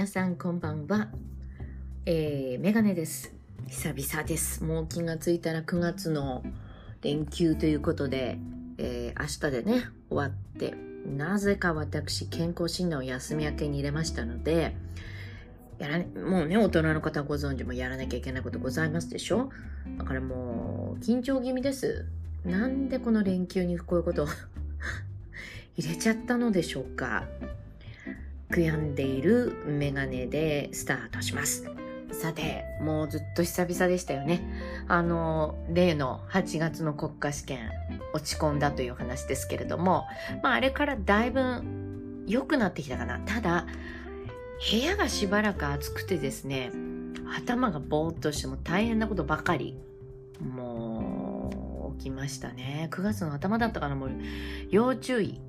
皆さんこんばんは。えー、メガネです。久々です。もう気がついたら9月の連休ということで、えー、明日でね、終わって、なぜか私、健康診断を休み明けに入れましたので、やら、もうね、大人の方ご存知もやらなきゃいけないことございますでしょ？だからもう、緊張気味です。なんでこの連休にこういうことを 入れちゃったのでしょうか？悔やんでいるメガネでスタートします。さて、もうずっと久々でしたよね。あの、例の8月の国家試験落ち込んだという話ですけれども、まああれからだいぶ良くなってきたかな。ただ、部屋がしばらく暑くてですね、頭がぼーっとしても大変なことばかり。もう、起きましたね。9月の頭だったかな、もう、要注意。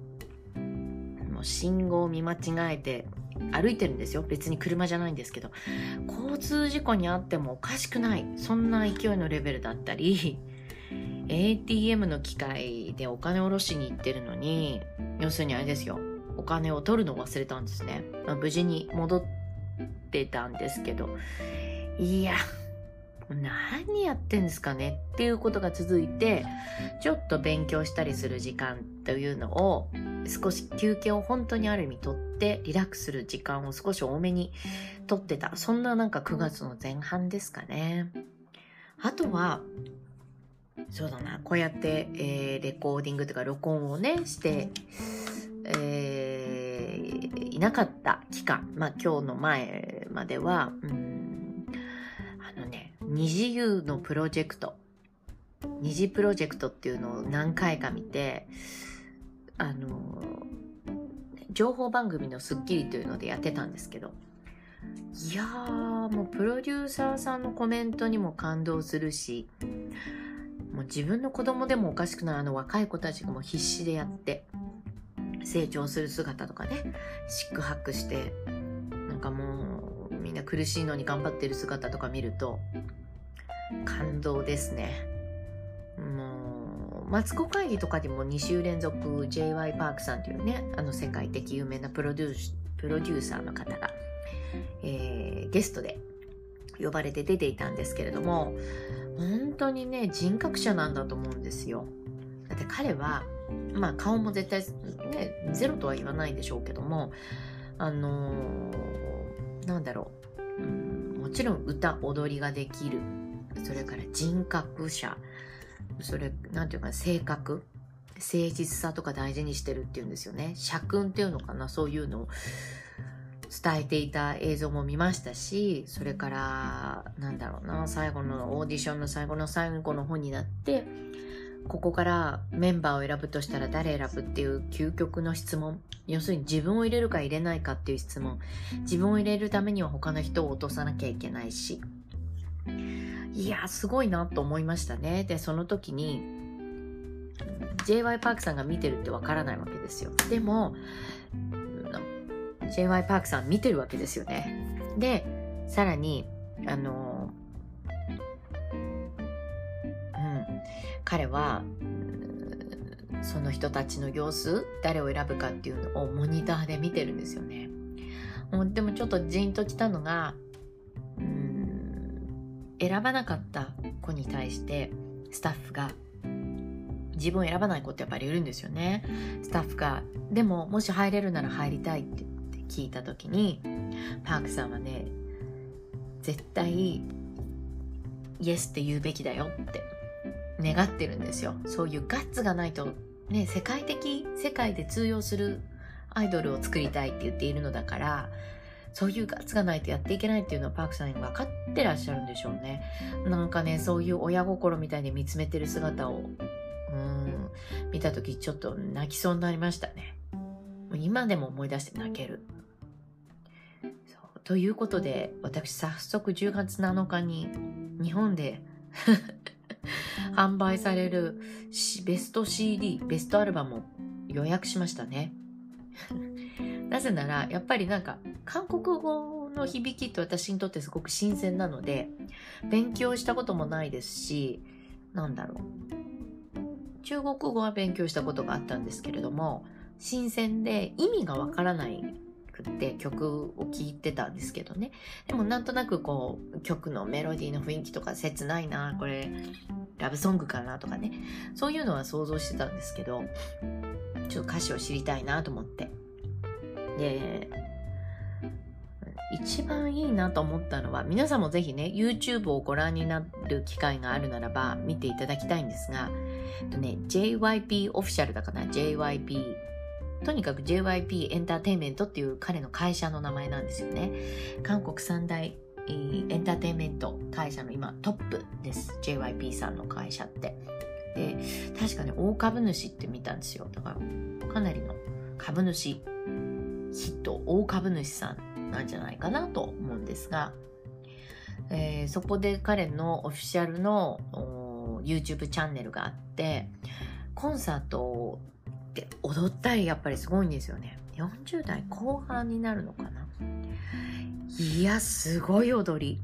信号を見間違えて歩いてるんですよ。別に車じゃないんですけど。交通事故にあってもおかしくない。そんな勢いのレベルだったり、ATM の機械でお金を下ろしに行ってるのに、要するにあれですよ。お金を取るのを忘れたんですね。まあ、無事に戻ってたんですけど、いや、何やってんですかねっていうことが続いて、ちょっと勉強したりする時間というのを少し休憩を本当にある意味とってリラックスする時間を少し多めにとってた。そんななんか9月の前半ですかね。あとは、そうだな、こうやって、えーレコーディングとか録音をね、して、えーいなかった期間、まあ今日の前までは、うん、二次優のプロジェクト、二次プロジェクトっていうのを何回か見て、あの、情報番組のスッキリというのでやってたんですけど、いやー、もうプロデューサーさんのコメントにも感動するし、もう自分の子供でもおかしくないあの若い子たちがもう必死でやって、成長する姿とかね、シックハックして、なんかもうみんな苦しいのに頑張ってる姿とか見ると、感動ですね。もう、マツコ会議とかでも2週連続 J.Y. パークさんというね、あの世界的有名なプロデュー、プロデューサーの方が、えーゲストで呼ばれて出ていたんですけれども、本当にね、人格者なんだと思うんですよ。だって彼は、まあ顔も絶対ね、ゼロとは言わないでしょうけども、あのーなんだろう、うんもちろん歌、踊りができる。それから人格者。それ、なんていうか、性格。誠実さとか大事にしてるっていうんですよね。社訓っていうのかな、そういうのを伝えていた映像も見ましたし、それから、なんだろうな、最後のオーディションの最後の最後の本になって、ここからメンバーを選ぶとしたら誰選ぶっていう究極の質問。要するに自分を入れるか入れないかっていう質問。自分を入れるためには他の人を落とさなきゃいけないし。いや、すごいなと思いましたね。で、その時に、J.Y. パークさんが見てるってわからないわけですよ。でも、J.Y. パークさん見てるわけですよね。で、さらに、あの、うん、彼は、その人たちの様子、誰を選ぶかっていうのをモニターで見てるんですよね。でもちょっとジーンときたのが、選ばなかった子に対してスタッフが自分を選ばない子ってやっぱりいるんですよね。スタッフが、でももし入れるなら入りたいって言って聞いた時に、パークさんはね、絶対イエスって言うべきだよって願ってるんですよ。そういうガッツがないと、ね、世界的、世界で通用するアイドルを作りたいって言っているのだから、そういうガッツがないとやっていけないっていうのはパークさんに分かってらっしゃるんでしょうね。なんかね、そういう親心みたいに見つめてる姿を、うん、見た時ちょっと泣きそうになりましたね。今でも思い出して泣ける。ということで、私早速10月7日に日本で 販売されるベスト CD、ベストアルバムを予約しましたね。なぜなら、やっぱりなんか、韓国語の響きって私にとってすごく新鮮なので、勉強したこともないですし、なんだろう。中国語は勉強したことがあったんですけれども、新鮮で意味がわからないくって曲を聴いてたんですけどね。でもなんとなくこう曲のメロディーの雰囲気とか切ないな、これラブソングかなとかね。そういうのは想像してたんですけど、ちょっと歌詞を知りたいなと思って。で、一番いいなと思ったのは、皆さんもぜひね、YouTube をご覧になる機会があるならば見ていただきたいんですが、とね、JYP オフィシャルだかな ?JYP とにかく JYP エンターテインメントっていう彼の会社の名前なんですよね。韓国三大エンターテインメント会社の今トップです。JYP さんの会社って。で、確かね、大株主って見たんですよ。だから、かなりの株主ヒット、大株主さんなんじゃないかなと思うんですが、えー、そこで彼のオフィシャルの YouTube チャンネルがあってコンサートで踊ったりやっぱりすごいんですよね。40代後半になるのかな。いやすごい踊り。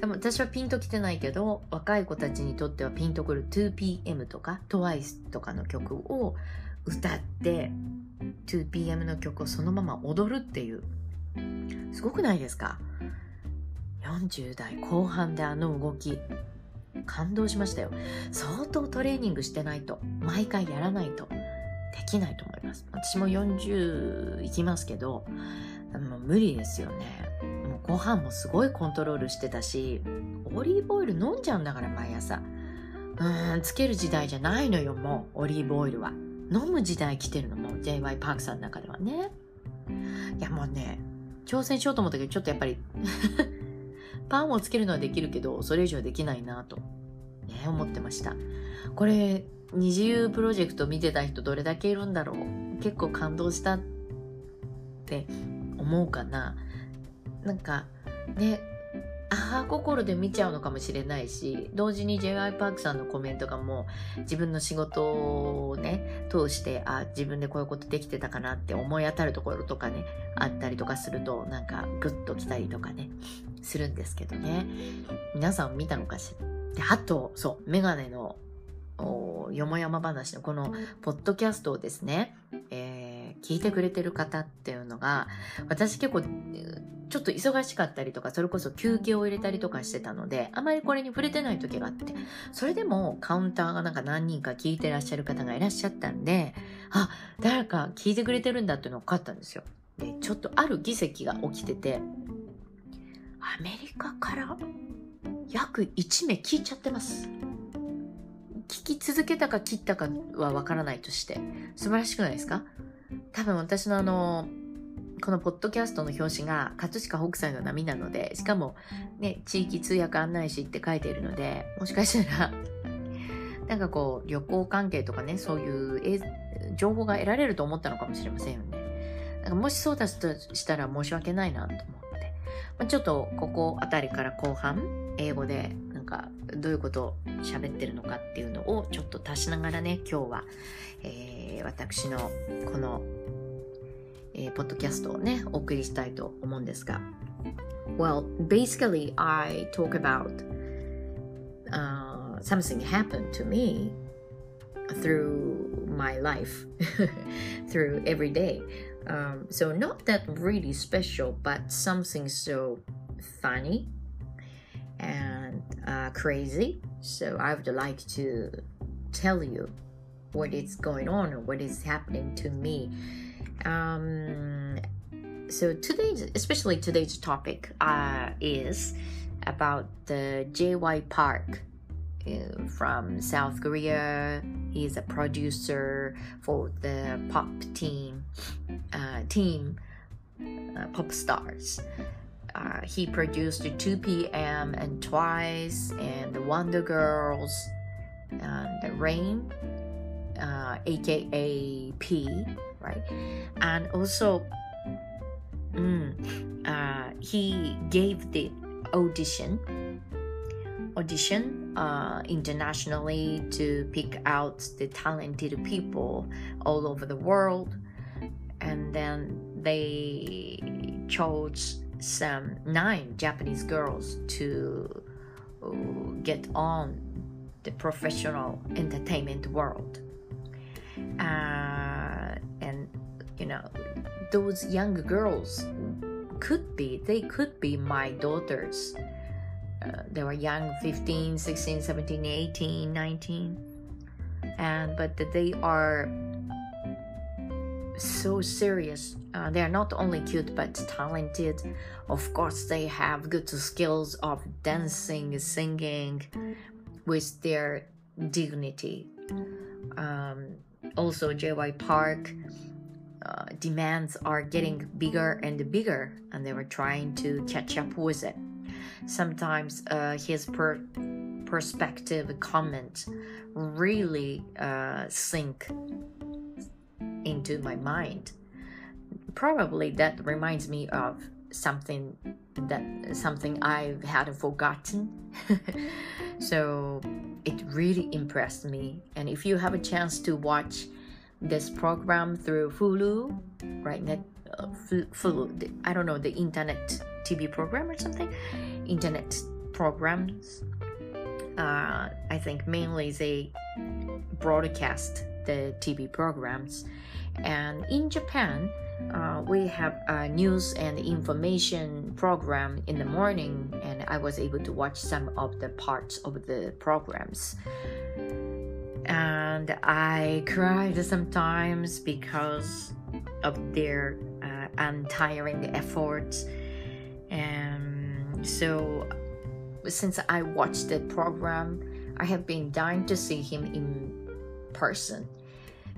でも私はピンときてないけど若い子たちにとってはピンとくる 2PM とか TWICE とかの曲を歌って 2PM の曲をそのまま踊るっていうすごくないですか ?40 代後半であの動き。感動しましたよ。相当トレーニングしてないと、毎回やらないと、できないと思います。私も40いきますけど、もう無理ですよね。もうご飯もすごいコントロールしてたし、オリーブオイル飲んじゃうんだから毎朝。うーん、つける時代じゃないのよ、もう、オリーブオイルは。飲む時代来てるのも、JY パークさんの中ではね。いや、もうね、挑戦しようと思ったけど、ちょっとやっぱり パンをつけるのはできるけど、それ以上できないなと、ね、思ってました。これ、二次優プロジェクト見てた人どれだけいるんだろう結構感動したって思うかななんか、ね、あ心で見ちゃうのかもしれないし同時に j y パークさんのコメントがもう自分の仕事をね通してあ自分でこういうことできてたかなって思い当たるところとかねあったりとかするとなんかグッときたりとかねするんですけどね。皆さん見たのかしら？であとそうメガネのよもやま話のこのポッドキャストをですね、えー、聞いてくれてる方っていうのが私結構ちょっと忙しかったりとか、それこそ休憩を入れたりとかしてたので、あまりこれに触れてない時があって、それでもカウンターがなんか何人か聞いてらっしゃる方がいらっしゃったんで、あ、誰か聞いてくれてるんだっていうのが分かったんですよ。で、ちょっとある議席が起きてて、アメリカから約1名聞いちゃってます。聞き続けたか切ったかはわからないとして、素晴らしくないですか？多分私のあの、このポッドキャストの表紙が葛飾北斎の波なので、しかもね、地域通訳案内士って書いているので、もしかしたら、なんかこう、旅行関係とかね、そういう情報が得られると思ったのかもしれませんよね。なんかもしそうだとしたら申し訳ないなと思って。まあ、ちょっとここあたりから後半、英語でなんかどういうことを喋ってるのかっていうのをちょっと足しながらね、今日は、えー、私のこのえー、ポッドキャストをね、お送りしたいと思うんですが。Well, basically, I talk about uh, something happened to me through my life, through every day. Um, so, not that really special, but something so funny and uh, crazy. So, I would like to tell you what is going on or what is happening to me um, so today's, especially today's topic, uh, is about the JY Park uh, from South Korea. He's a producer for the pop team, uh, team uh, pop stars. Uh, he produced 2 p.m. and Twice and the Wonder Girls and the Rain, aka uh, P right? And also, mm, uh, he gave the audition audition uh, internationally to pick out the talented people all over the world and then they chose some nine japanese girls to uh, get on the professional entertainment world uh, you know those young girls could be they could be my daughters. Uh, they were young 15 16 17 18 19 and but they are so serious. Uh, they are not only cute but talented. Of course they have good skills of dancing singing with their dignity. Um, also jy park uh, demands are getting bigger and bigger, and they were trying to catch up with it. Sometimes uh, his per- perspective comment really uh, sink into my mind. Probably that reminds me of something that something I've had forgotten. so it really impressed me. And if you have a chance to watch this program through Hulu, right? Net, uh, Hulu, I don't know, the internet TV program or something. Internet programs. Uh, I think mainly they broadcast the TV programs. And in Japan, uh, we have a news and information program in the morning, and I was able to watch some of the parts of the programs and I cried sometimes because of their uh, untiring efforts. And so, since I watched the program, I have been dying to see him in person.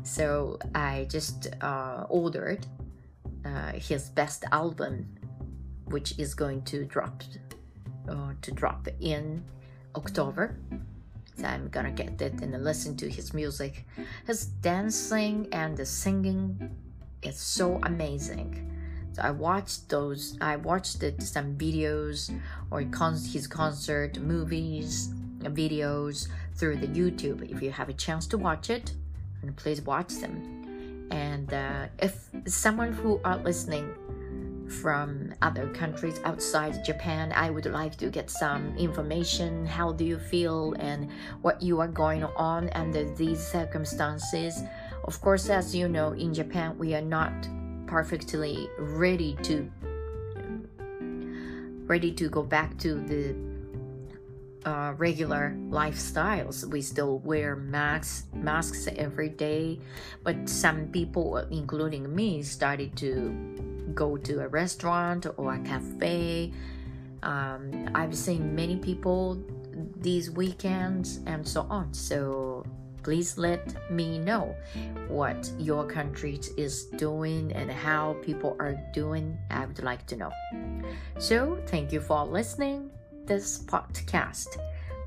So I just uh, ordered uh, his best album, which is going to drop uh, to drop in October. I'm gonna get it and listen to his music. His dancing and the singing is so amazing. So I watched those. I watched it, some videos or his concert, movies, videos through the YouTube. If you have a chance to watch it, please watch them. And uh, if someone who are listening from other countries outside Japan. I would like to get some information. How do you feel and what you are going on under these circumstances? Of course, as you know, in Japan, we are not perfectly ready to ready to go back to the uh, regular lifestyles. We still wear masks masks every day, but some people, including me, started to go to a restaurant or a cafe. Um, I've seen many people these weekends and so on. So please let me know what your country is doing and how people are doing. I would like to know. So thank you for listening this podcast.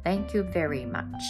Thank you very much.